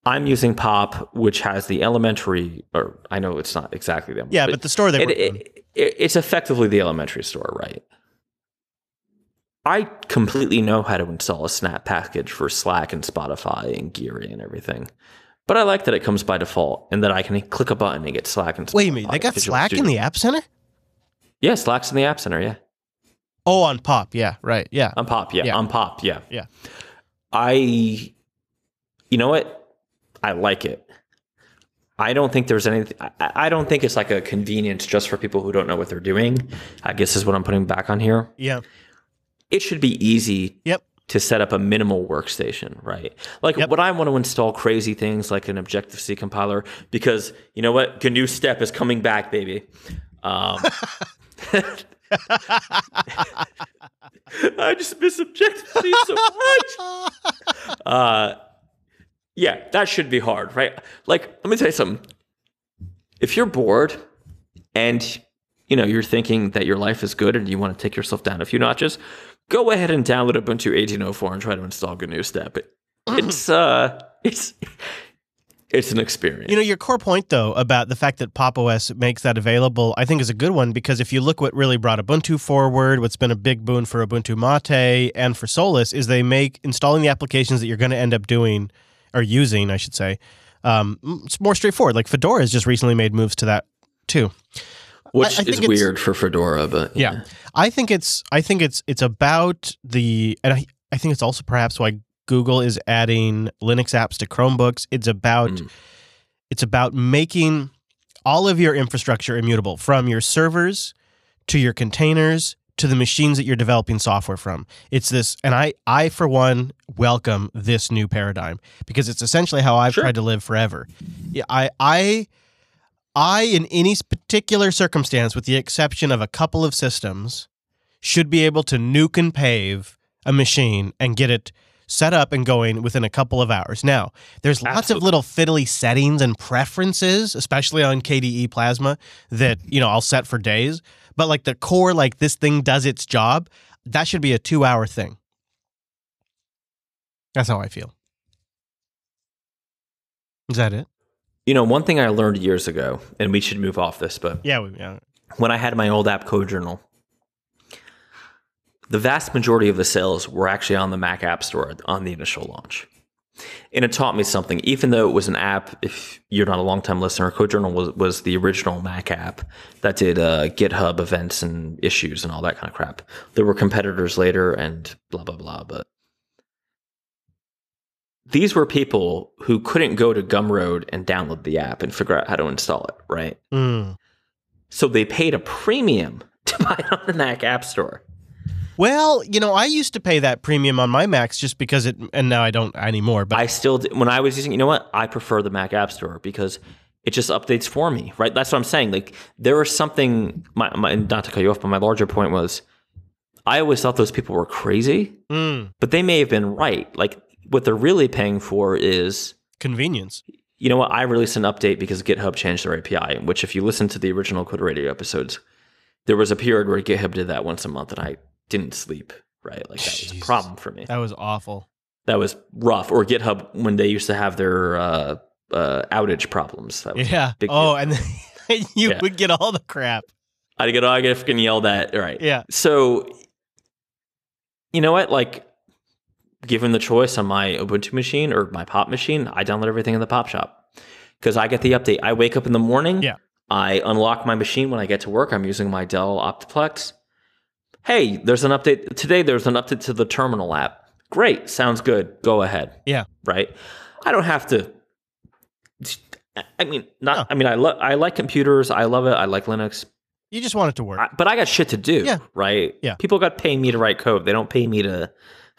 I'm using Pop, which has the elementary, or I know it's not exactly them. Yeah, but, the store they it, it, it, it's effectively the elementary store, right? I completely know how to install a Snap package for Slack and Spotify and Geary and everything. But I like that it comes by default and that I can click a button and get Slack and Spotify. Wait a minute, they got Visual Slack in the App Center? Yeah, Slack's in the App Center, yeah. Oh, on Pop. Yeah, right. Yeah. On Pop, yeah. Yeah. On Pop, yeah. Yeah. I, you know what? I like it. I don't think there's anything. I don't think it's like a convenience just for people who don't know what they're doing. I guess is what I'm putting back on here. Yeah. It should be easy Yep. to set up a minimal workstation, right? Like Yep. when I want to install crazy things like an Objective C compiler, because you know what, GNU Step is coming back, baby. Um, I just miss Objective C so much. Uh, yeah, that should be hard, right? Like, let me tell you something. If you're bored and you know you're thinking that your life is good and you want to take yourself down a few notches, go ahead and download Ubuntu 18.04 and try to install GNU Step. It, it's uh, it's it's an experience. You know, your core point, though, about the fact that Pop OS makes that available, I think is a good one because if you look what really brought Ubuntu forward, what's been a big boon for Ubuntu Mate and for Solus is they make installing the applications that you're going to end up doing or using, I should say, um, it's more straightforward. Like Fedora has just recently made moves to that too. Which I- I is weird for Fedora, but Yeah. I think it's I think it's it's about the and I I think it's also perhaps why Google is adding Linux apps to Chromebooks. It's about Mm. it's about making all of your infrastructure immutable from your servers to your containers to the machines that you're developing software from. It's this and I I for one welcome this new paradigm because it's essentially how I've Sure. tried to live forever. Yeah, I I I, in any particular circumstance, with the exception of a couple of systems, should be able to nuke and pave a machine and get it set up and going within a couple of hours. Now, there's lots of little fiddly settings and preferences, especially on KDE Plasma, that you know I'll set for days. But like the core, like this thing does its job, that should be a two-hour thing. That's how I feel. Is that it? You know, one thing I learned years ago, and we should move off this, but Yeah. We, yeah. when I had my old app code journal, the vast majority of the sales were actually on the Mac App Store on the initial launch. and it taught me something. Even though it was an app, if you're not a long time listener, CodeJournal was was the original Mac app that did uh, GitHub events and issues and all that kind of crap. There were competitors later and blah blah blah, but these were people who couldn't go to Gumroad and download the app and figure out how to install it, right? Mm. So they paid a premium to buy it on the Mac App Store. Well, you know, I used to pay that premium on my Macs just because it, and now I don't anymore. But I still, when I was using, you know what? I prefer the Mac App Store because it just updates for me, right? That's what I'm saying. Like there was something, my, my, not to cut you off, but my larger point was I always thought those people were crazy, mm, but they may have been right. Like what they're really paying for is convenience. you know what? I released an update because GitHub changed their API, which if you listen to the original Coder Radio episodes, there was a period where GitHub did that once a month and I didn't sleep, right? Like that was a problem for me. That was awful. That was rough. Or GitHub when they used to have their uh, uh, outage problems. That was Yeah. big Oh, and then you Yeah. would get all the crap. I'd get all I get fucking yelled at. Right. Yeah. So you know what? Like given the choice on my Ubuntu machine or my pop machine, I download everything in the pop shop. Because I get the update. I wake up in the morning. Yeah. I unlock my machine when I get to work. I'm using my Dell Optiplex. Hey, there's an update today. There's an update to the terminal app. Great. Sounds good. Go ahead. Yeah. Right. I don't have to. I mean, not. No. I mean, I love. I like computers. I love it. I like Linux. You just want it to work. I, but I got shit to do. Yeah. Right. Yeah. People got paying me to write code. They don't pay me to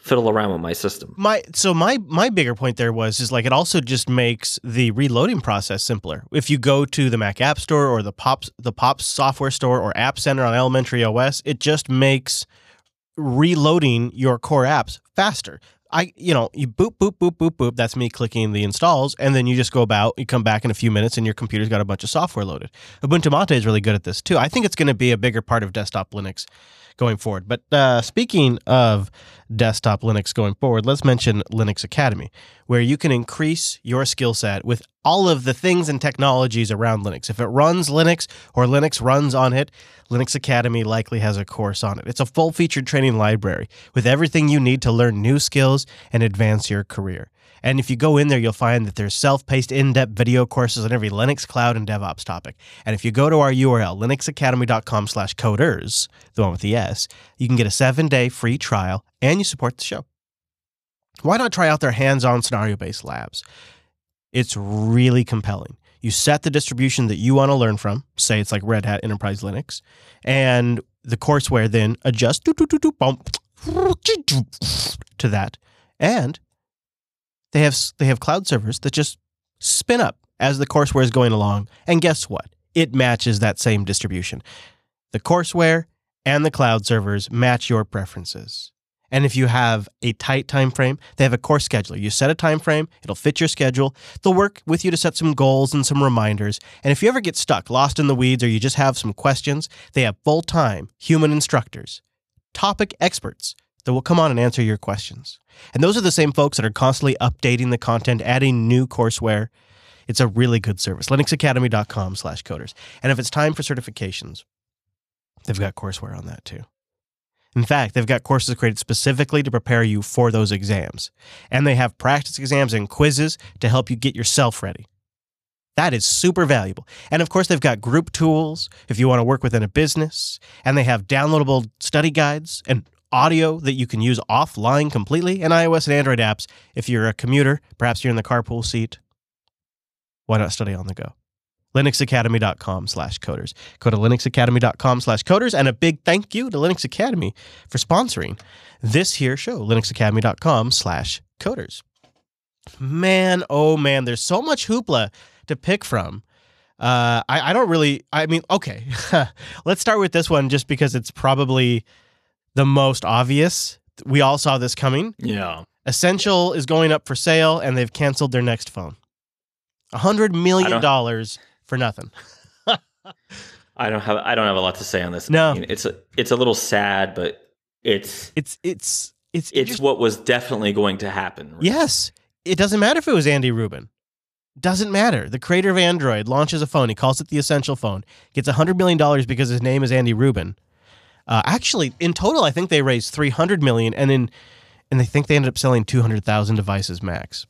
fiddle around with my system. my so my my bigger point there was is like it also just makes the reloading process simpler. If you go to the Mac App Store or the Pops the Pops software store or App Center on Elementary OS, it just makes reloading your core apps faster. I you know, you boop boop boop boop boop, that's me clicking the installs and then you just go about, you come back in a few minutes and your computer's got a bunch of software loaded. Ubuntu Mate is really good at this too. I think it's going to be a bigger part of desktop Linux going forward. But uh, speaking of desktop Linux going forward, let's mention Linux Academy, where you can increase your skill set with all of the things and technologies around Linux. If it runs Linux or Linux runs on it, Linux Academy likely has a course on it. It's a full featured training library with everything you need to learn new skills and advance your career. And if you go in there, you'll find that there's self-paced, in-depth video courses on every Linux, cloud, and DevOps topic. And if you go to our URL, linuxacademy.com slash coders, the one with the S, you can get a seven-day free trial and you support the show. Why not try out their hands-on scenario-based labs? It's really compelling. You set the distribution that you want to learn from, say it's like Red Hat Enterprise Linux, and the courseware then adjusts to that. And they have they have cloud servers that just spin up as the courseware is going along. And guess what? It matches that same distribution. The courseware and the cloud servers match your preferences. And if you have a tight time frame, they have a course scheduler. You set a time frame, it'll fit your schedule. They'll work with you to set some goals and some reminders. And if you ever get stuck, lost in the weeds, or you just have some questions, they have full-time human instructors, topic experts that will come on and answer your questions. And those are the same folks that are constantly updating the content, adding new courseware. It's a really good service. linuxacademy.com slash coders. And if it's time for certifications, they've got courseware on that too. In fact, they've got courses created specifically to prepare you for those exams. And they have practice exams and quizzes to help you get yourself ready. That is super valuable. And of course, they've got group tools if you want to work within a business. And they have downloadable study guides and audio that you can use offline completely, in iOS and Android apps if you're a commuter, perhaps you're in the carpool seat. Why not study on the go? linuxacademy.com slash coders. Go to linuxacademy.com slash coders, and a big thank you to Linux Academy for sponsoring this here show, linuxacademy.com slash coders. Man, oh man, there's so much hoopla to pick from. Uh, I, I don't really, I mean, okay, let's start with this one just because it's probably the most obvious. We all saw this coming. Yeah. Essential is going up for sale, and they've canceled their next phone. A hundred million dollars for nothing. I don't have I don't have a lot to say on this. No. I mean, it's a it's a little sad, but it's It's it's it's it's what was definitely going to happen. yes. It doesn't matter if it was Andy Rubin. Doesn't matter. The creator of Android launches a phone. He calls it the Essential phone. Gets a hundred million dollars because his name is Andy Rubin. Uh, actually, in total, I think they raised three hundred million, and in and they think they ended up selling two hundred thousand devices max.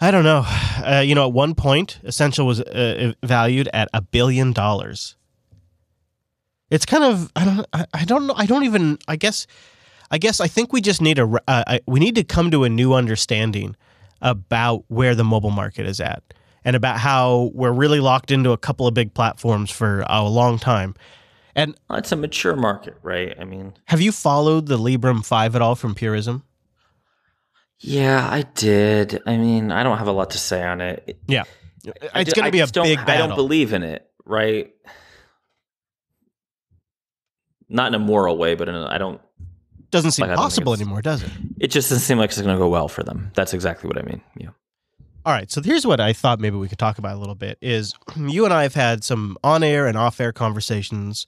I don't know. Uh, you know, at one point, Essential was uh, valued at a billion dollars. It's kind of I don't I, I don't know I don't even I guess I guess I think we just need a uh, I, we need to come to a new understanding about where the mobile market is at and about how we're really locked into a couple of big platforms for a long time. And Well, it's a mature market, right? I mean, have you followed the Librem 5 at all from Purism? yeah, I did. I mean, I don't have a lot to say on it. Yeah. I It's going to be a just don't- I don't believe in it, right? Not in a moral way, but in a, I don't. Doesn't seem like, I don't think possible anymore, does it? It just doesn't seem like it's going to go well for them. That's exactly what I mean. Yeah. All right, so here's what I thought maybe we could talk about a little bit is you and I have had some on-air and off-air conversations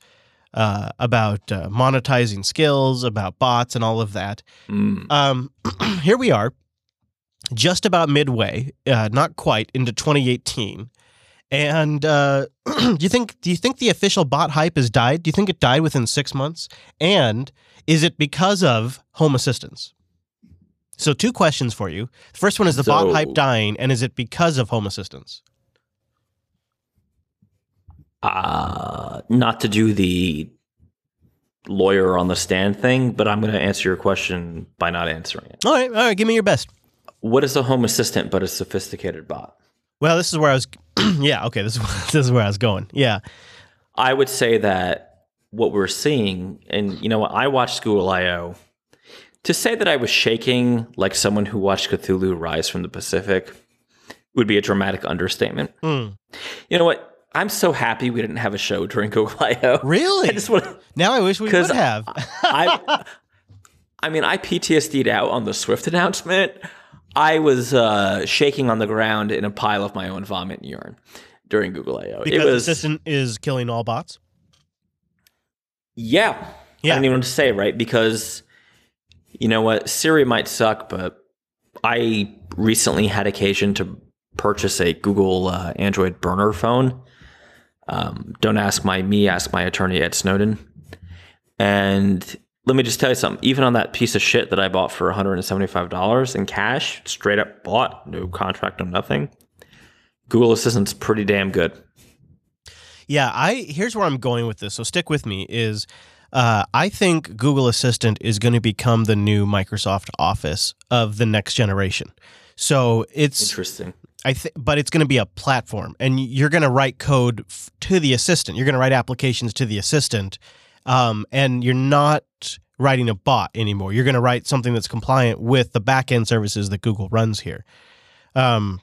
uh, about uh, monetizing skills, about bots, and all of that. Mm. Um, here we are, just about midway, uh, not quite into 2018, and uh, do you think do you think the official bot hype has died? Do you think it died within six months? And is it because of Home Assistants? So, two questions for you. The first one is the bot hype dying, and is it because of Home Assistants? Uh, not to do the lawyer on the stand thing, but I'm going to answer your question by not answering it. All right, all right, give me your best. What is a home assistant but a sophisticated bot? Well, this is where I was. yeah, okay, this is this is where I was going. Yeah, I would say that what we're seeing, and you know what, I watched Google I/O. To say that I was shaking like someone who watched Cthulhu Rise from the Pacific would be a dramatic understatement. Hmm. You know what? I'm so happy we didn't have a show during Google I/O. really. I just want. now I wish we would have. I, I mean, I PTSD'd out on the Swift announcement. I was uh, shaking on the ground in a pile of my own vomit and urine during Google I/O. because it was Assistant is killing all bots. Yeah. Yeah. I don't even what to say, right? Because you know what? Siri might suck, but I recently had occasion to purchase a Google uh, Android burner phone. Um, don't ask my me, ask my attorney Ed Snowden. And let me just tell you something. Even on that piece of shit that I bought for $175 in cash, straight up bought, no contract, no nothing. Google Assistant's pretty damn good. Yeah, I here's where I'm going with this. So stick with me. Is uh, I think Google Assistant is going to become the new Microsoft Office of the next generation. So it's Interesting. I think, but it's going to be a platform, and you're going to write code f- to the assistant. You're going to write applications to the assistant, um, and you're not writing a bot anymore. You're going to write something that's compliant with the backend services that Google runs here. Um,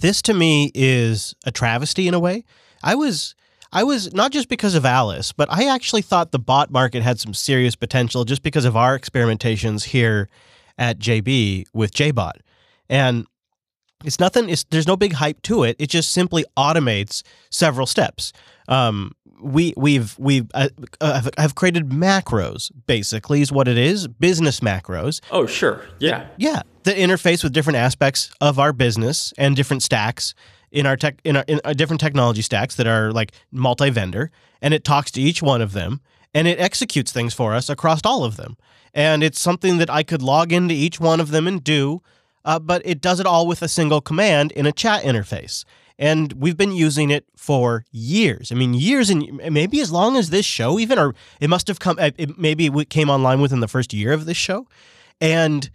this to me is a travesty in a way. I was I was not just because of Alice, but I actually thought the bot market had some serious potential just because of our experimentations here at JB with JBot. And it's nothing it's, there's no big hype to it. It just simply automates several steps. Um, we we've we've uh, uh, have- created macros basically is what it is, business macros Oh, sure. Yeah. yeah, the interface with different aspects of our business and different stacks in our tech in our, in our different technology stacks that are like multi-vendor, and it talks to each one of them and it executes things for us across all of them. And it's something that I could log into each one of them and do, uh, but it does it all with a single command in a chat interface. And we've been using it for years. I mean, years and maybe as long as this show, even, or it must have come. It, maybe it came online within the first year of this show, and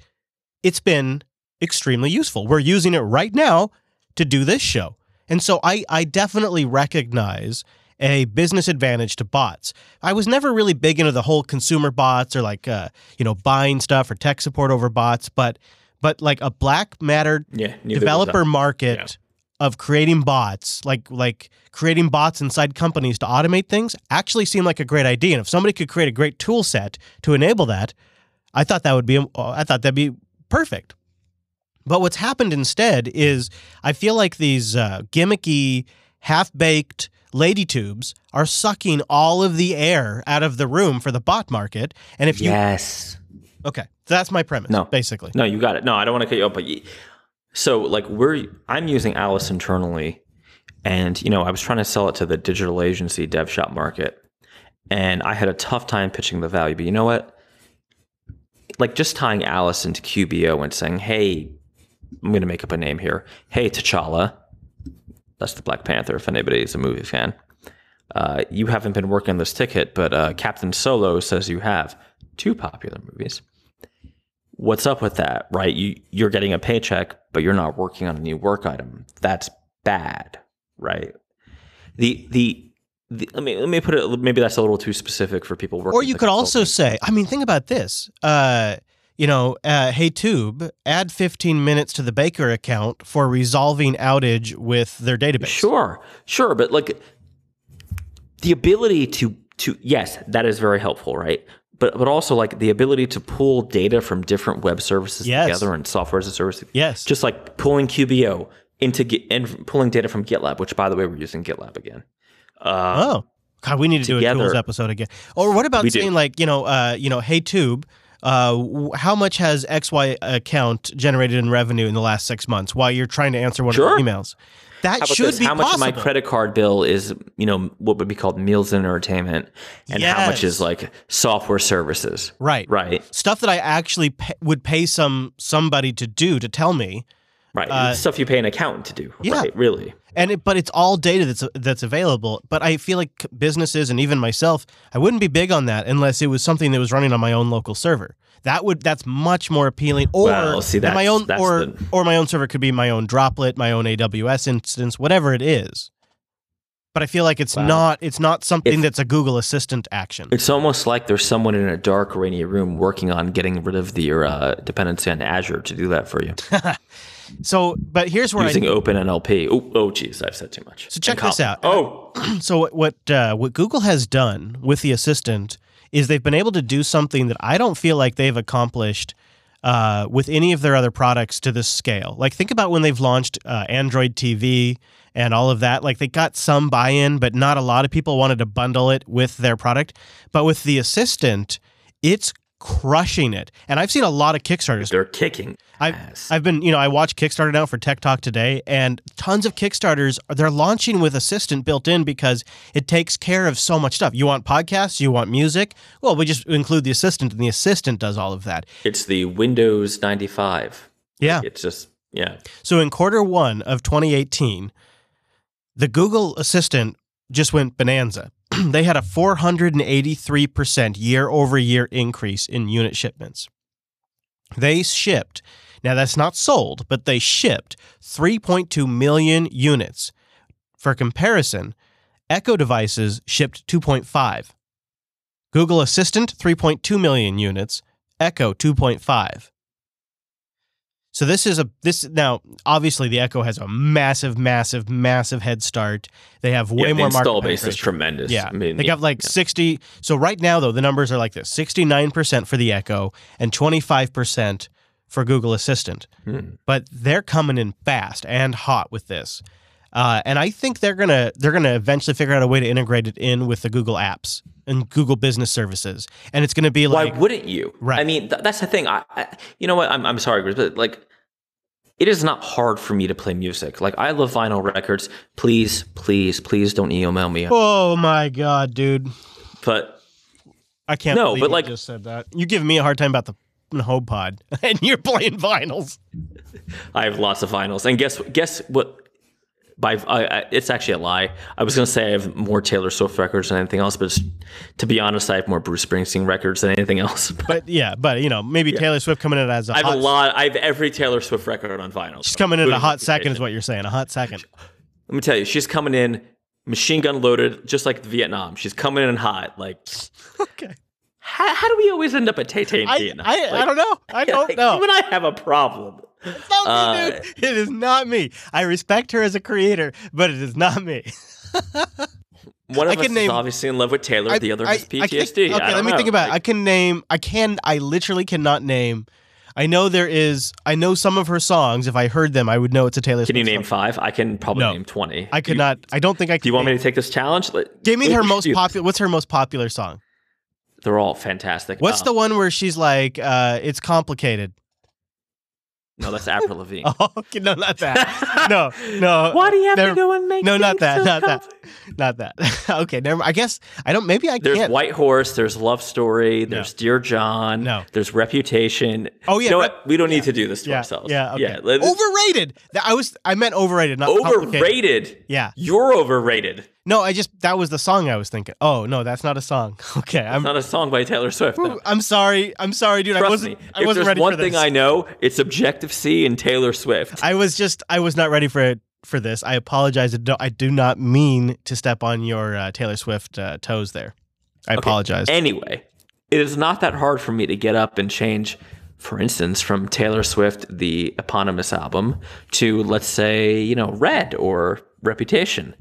it's been extremely useful. We're using it right now to do this show. And so I, I definitely recognize a business advantage to bots. I was never really big into the whole consumer bots or like uh, you know buying stuff or tech support over bots, but but like a black matter Yeah. developer market Yeah. of creating bots, like like creating bots inside companies to automate things, actually seemed like a great idea. And if somebody could create a great tool set to enable that, I thought that would be I thought that'd be perfect. But what's happened instead is I feel like these uh, gimmicky, half baked lady tubes are sucking all of the air out of the room for the bot market. And if you Yes. okay, so that's my premise. No. basically. No, you got it. No, I don't want to cut you off, but you, so like we're I'm using Alice internally, and you know I was trying to sell it to the digital agency dev shop market, and I had a tough time pitching the value. But you know what? Like just tying Alice into QBO and saying, "Hey, I'm going to make up a name here. Hey, T'Challa. That's the Black Panther, if anybody is a movie fan. Uh, you haven't been working on this ticket, but uh, Captain Solo says you have two popular movies. What's up with that, right? You, you're getting a paycheck, but you're not working on a new work item. That's bad, right? The, the, the let me let me put it. Maybe that's a little too specific for people working. Or you could also say, I mean, think about this. Uh, you know, uh, hey Tube, add 15 minutes to the Baker account for resolving outage with their database. Sure, sure, but like the ability to to yes, that is very helpful, right? But but also like the ability to pull data from different web services Yes. together and software as a service. Yes. Just like pulling QBO into Git and pulling data from GitLab, which by the way we're using GitLab again. Uh, Oh, God, we need to do a tools episode again. Or what about We do. saying like, you know, uh, you know, hey Tube, uh, how much has XY account generated in revenue in the last six months while you're trying to answer one Sure. of the emails? That should this? be How much possible. of my credit card bill is, you know, what would be called meals and entertainment, and how much is like software services? right. Right, Stuff that I actually pay, would pay some somebody to do to tell me. right. Uh, Stuff you pay an accountant to do. Yeah. Right, really. And it, but it's all data that's that's available. But I feel like businesses and even myself, I wouldn't be big on that unless it was something that was running on my own local server. That would that's much more appealing. Or Well, see, my own or the- or my own server could be my own droplet, my own AWS instance, whatever it is. But I feel like it's Wow. not it's not something If- that's a Google Assistant action. It's almost like there's someone in a dark, rainy room working on getting rid of the uh, dependency on Azure to do that for you So, but here's where using I OpenNLP. Oh, oh, geez, I've said too much. So check this out. Oh, so what what, uh, what Google has done with the assistant is they've been able to do something that I don't feel like they've accomplished uh, with any of their other products to this scale. Like think about when they've launched uh, Android TV and all of that. Like they got some buy-in, but not a lot of people wanted to bundle it with their product. But with the assistant, it's crushing it. And I've seen a lot of Kickstarters they're kicking I've, ass. I've been, you know, I watch Kickstarter now for Tech Talk today, and tons of Kickstarters they're launching with Assistant built in because it takes care of so much stuff. You want podcasts, you want music. Well, we just include the Assistant, and the Assistant does all of that. it's the Windows 95. Yeah. It's just yeah. So in quarter one of 2018, the Google Assistant just went bonanza. they had a 483% year over year increase in unit shipments. They shipped, now that's not sold, but they shipped 3.2 million units. For comparison, Echo devices shipped 2.5. Google Assistant, 3.2 million units. Echo, 2.5. So this is a this now obviously the Echo has a massive, massive, massive head start. They have way yeah, more install base is tremendous. Yeah, I mean, they got like sixty. So right now though, the numbers are like this: sixty-nine percent for the Echo and twenty-five percent for Google Assistant. Hmm. But they're coming in fast and hot with this, uh, and I think they're gonna they're gonna eventually figure out a way to integrate it in with the Google apps and Google Business Services, and it's gonna be like Why wouldn't you? Right. I mean, th- that's the thing. I, I, you know what? I'm, I'm sorry, but like, it is not hard for me to play music. Like, I love vinyl records. Please, please, please don't email me. oh my god, dude. But I can't. No, believe but you like- just said that. You give me a hard time about the HomePod, and you're playing vinyls. I have lots of vinyls. And guess guess what? By I, I, it's actually a lie. I was going to say I have more Taylor Swift records than anything else, but it's, to be honest, I have more Bruce Springsteen records than anything else. But yeah, but you know, maybe Taylor Swift coming in as a I have hot a lot. I have every Taylor Swift record on vinyl. She's coming in a hot second, is what you're saying. A hot second. Let me tell you, she's coming in machine gun loaded, just like Vietnam. She's coming in hot. Like, Okay. how, how do we always end up at Tay Tay in I, Vietnam? I, I don't know. I don't like, know. You and I have a problem. It's not uh, me, dude. It is not me. I respect her as a creator, but it is not me. One I of us can name- is obviously in love with Taylor. I- the other I- has I PTSD. I okay, let me know. think about it. I can name. I can. I literally cannot name. I know there is. I know some of her songs. If I heard them, I would know it's a Taylor Can you name song. five? I can probably No. name twenty. I could You- not. I don't think I. Do you want me to take this challenge? Give me her most popular. What's her most popular song? They're all fantastic. What's Uh, the one where she's like, uh, "It's complicated"? No, that's Avril Lavigne. Oh, okay, no, not that. No, no. Why do you have never- to go and make No, not that. so Not that. Not that. okay, never. I guess I don't. Maybe I There's can't. White Horse. There's Love Story. There's Dear John. No. There's Reputation. Oh, yeah, You know what? We don't need to do this to yeah, ourselves. yeah, okay. Yeah. overrated. I was. I meant overrated, not overrated. Yeah. You're overrated. No, I just that was the song I was thinking. Oh no, that's not a song. Okay, I'm. It's not a song by Taylor Swift. no. I'm sorry. I'm sorry, dude. I wasn't. me. I wasn't ready for this. One thing I know, it's Objective C and Taylor Swift. I was just. I was not ready for it. For this, I apologize. I do- not mean to step on your uh, Taylor Swift uh, toes there. I apologize. Anyway, it is not that hard for me to get up and change, for instance, from Taylor Swift, the eponymous album, to let's say, you know, Red or Reputation.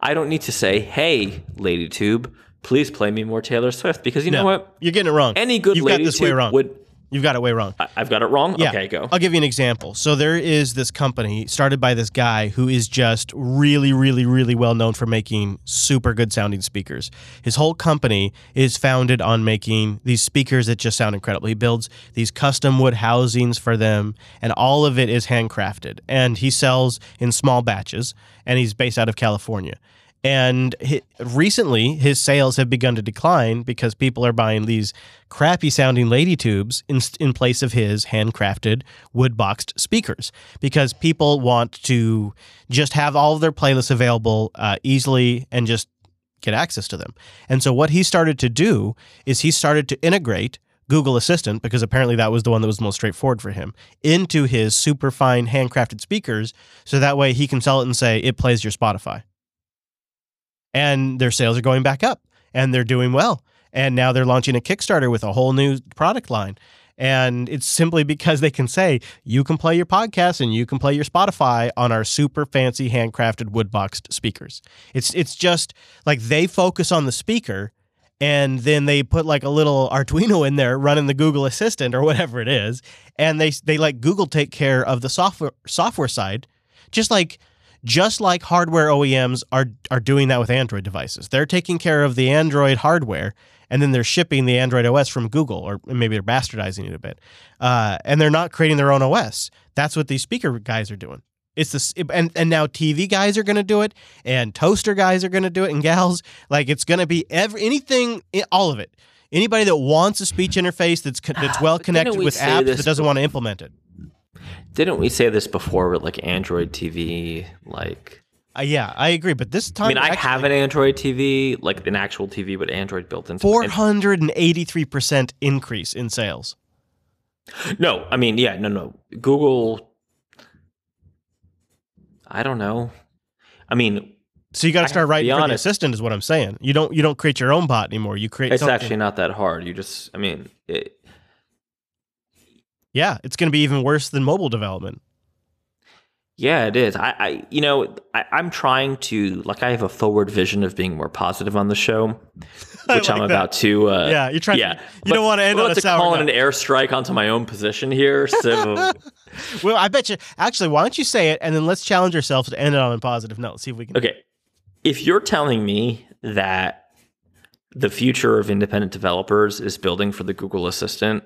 I don't need to say, hey, LadyTube, please play me more Taylor Swift because you know what? You're getting it wrong. Any good You've got this way LadyTube wrong. would. You've got it way wrong. I- I've got it wrong? Yeah. Okay, go. I'll give you an example. So there is this company started by this guy who is just really, really, really well known for making super good sounding speakers. His whole company is founded on making these speakers that just sound incredible. He builds these custom wood housings for them, and all of it is handcrafted. And he sells in small batches, and he's based out of California. And hi recently, his sales have begun to decline because people are buying these crappy sounding lady tubes in, in place of his handcrafted wood boxed speakers because people want to just have all of their playlists available uh, easily and just get access to them. And so, what he started to do is he started to integrate Google Assistant, because apparently that was the one that was the most straightforward for him, into his super fine handcrafted speakers. So that way he can sell it and say, it plays your Spotify and their sales are going back up and they're doing well. And now they're launching a Kickstarter with a whole new product line. And it's simply because they can say, you can play your podcast and you can play your Spotify on our super fancy handcrafted wood boxed speakers. It's it's just like they focus on the speaker and then they put like a little Arduino in there running the Google Assistant or whatever it is. And they they let Google take care of the software software side, just like just like hardware OEMs are are doing that with Android devices. They're taking care of the Android hardware, and then they're shipping the Android OS from Google, or maybe they're bastardizing it a bit, uh, and they're not creating their own OS. That's what these speaker guys are doing. It's this, and and now TV guys are going to do it, and toaster guys are going to do it, and gals like it's going to be every anything, all of it. Anybody that wants a speech interface that's that's well connected we with apps that doesn't want to implement it. Didn't we say this before with like Android TV? Like, Uh, yeah, I agree, but this time I mean, I actually- have an Android TV, like an actual TV, but Android built in. Four hundred and eighty-three percent increase in sales. No, I mean, yeah, no, no. Google, I don't know. I mean, So you got to start writing for the assistant, is what I'm saying. You don't you don't create your own bot anymore. You create. it's something- actually not that hard. You just, I mean, it, yeah, it's going to be even worse than mobile development. yeah, it is. I, I you know, I, I'm trying to, like, I have a forward vision of being more positive on the show, which I'm that. about to. Uh, Yeah, you're trying. Yeah, to, you don't want to end on a to sour call note. an airstrike onto my own position here. So Well, I bet you. Actually, why don't you say it and then let's challenge ourselves to end it on a positive note. See if we can. Okay. If you're telling me that the future of independent developers is building for the Google Assistant,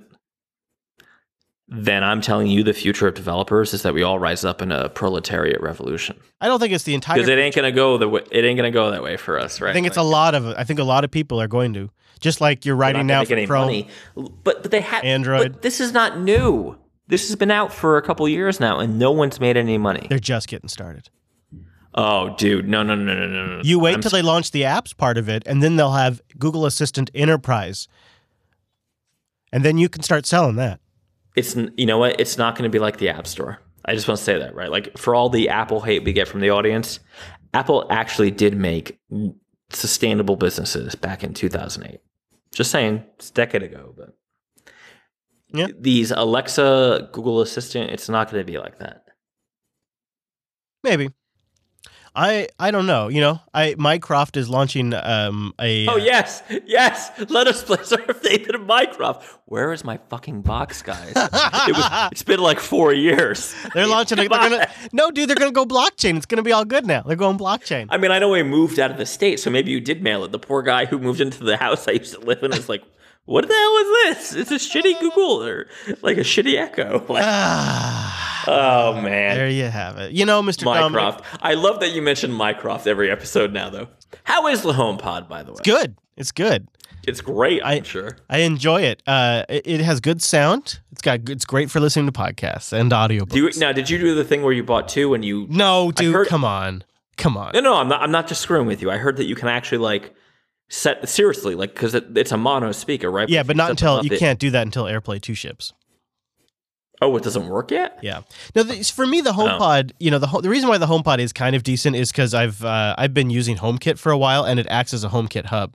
then I'm telling you the future of developers is that we all rise up in a proletariat revolution. I don't think it's the entire. Because it ain't gonna go the way, it ain't gonna go that way for us, right? I think it's a lot of. I think a lot of people are going to. Just like you're writing now for Chrome. money. But but they have Android. But this is not new. This has been out for a couple years now, and no one's made any money. They're just getting started. Oh, dude, no, no, no, no, no, no. You wait I'm till they launch the apps part of it, and then they'll have Google Assistant Enterprise, and then you can start selling that. It's you know what? It's not going to be like the app store. I just want to say that right? Like for all the apple hate we get from the audience apple actually did make sustainable businesses back in 2008 just saying it's a decade ago but Yeah. these alexa google assistant it's not going to be like that. Maybe. I I don't know. You know, I Mycroft is launching um a oh uh, yes yes let us place our faith in Mycroft where is my fucking box guys it was it's been like four years they're launching a, they're gonna No, dude, they're going to go blockchain. It's going to be all good now. They're going blockchain. I mean, I know he moved out of the state, so maybe you did mail it. The poor guy who moved into the house I used to live in was like, what the hell is this? It's a shitty Google or like a shitty Echo. Like, Ah. Oh man. There you have it. You know, Mr. Dominick, Mycroft. I love that you mention Mycroft every episode now, though. How is the home pod, by the way? good. It's good. It's great, I'm I- sure. I enjoy it. Uh, it, it has good sound. It's got. It's great for listening to podcasts and. Do now, did you do the thing where you bought two and you? no, dude, heard- come on, come on. No, no, I'm not. I'm not just screwing with you. I heard that you can actually like set seriously, like because it, it's a mono speaker, right? Yeah, if but not until you it- can't do that until AirPlay two ships. Oh, it doesn't work yet. Yeah. No, the, for me, Oh. the HomePod, you know, the the reason why the HomePod is kind of decent is because I've uh, I've been using HomeKit for a while, and it acts as a HomeKit hub,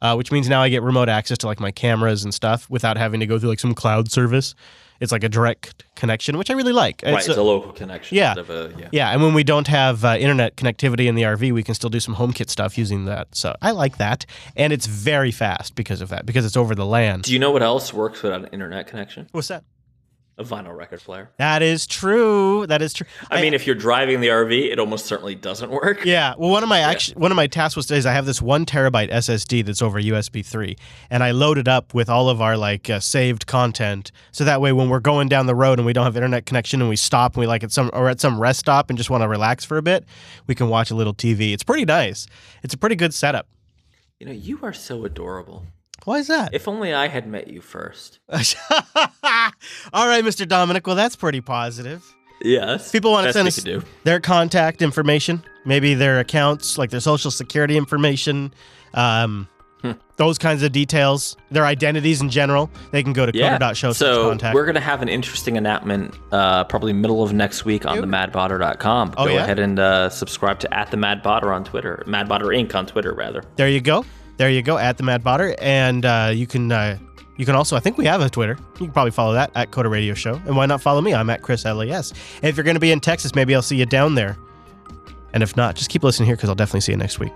uh, which means now I get remote access to like my cameras and stuff without having to go through like some cloud service. It's like a direct connection, which I really like. Right, It's it's a- a local connection. yeah. of a- yeah. yeah, and when we don't have uh, internet connectivity in the RV, we can still do some HomeKit stuff using that. So I like that, and it's very fast because of that, because it's over the land. Do you know what else works without an internet connection? What's that? A vinyl record player. That is true. That is true. I, mean, if you're driving the RV, it almost certainly doesn't work. Yeah. Well, one of my action, one of my tasks was is I have this one terabyte SSD that's over USB three, and I load it up with all of our like uh, saved content, so that way when we're going down the road and we don't have internet connection and we stop and we like at some or at some rest stop and just want to relax for a bit, we can watch a little TV. It's pretty nice. It's a pretty good setup. You know, you are so adorable. Why is that? If only I had met you first. all right, Mr. Dominick. Well, that's pretty positive. Yes. People want to send us their contact information, maybe their accounts, like their social security information, um, Hmm. those kinds of details, their identities in general. They can go to Yeah. coder.show So contact. we're gonna have an interesting announcement, uh, probably middle of next week on the madbotter.com. Oh, Go yeah? ahead and uh, subscribe to at the Madbotter on Twitter, Madbotter Inc. on Twitter rather. there you go. There you go at the Mad Botter, and uh, you can uh, you can also I think we have a Twitter. You can probably follow that at Coder Radio Show, and why not follow me? I'm at Chris. And if you're going to be in Texas, maybe I'll see you down there. And if not, just keep listening here because I'll definitely see you next week.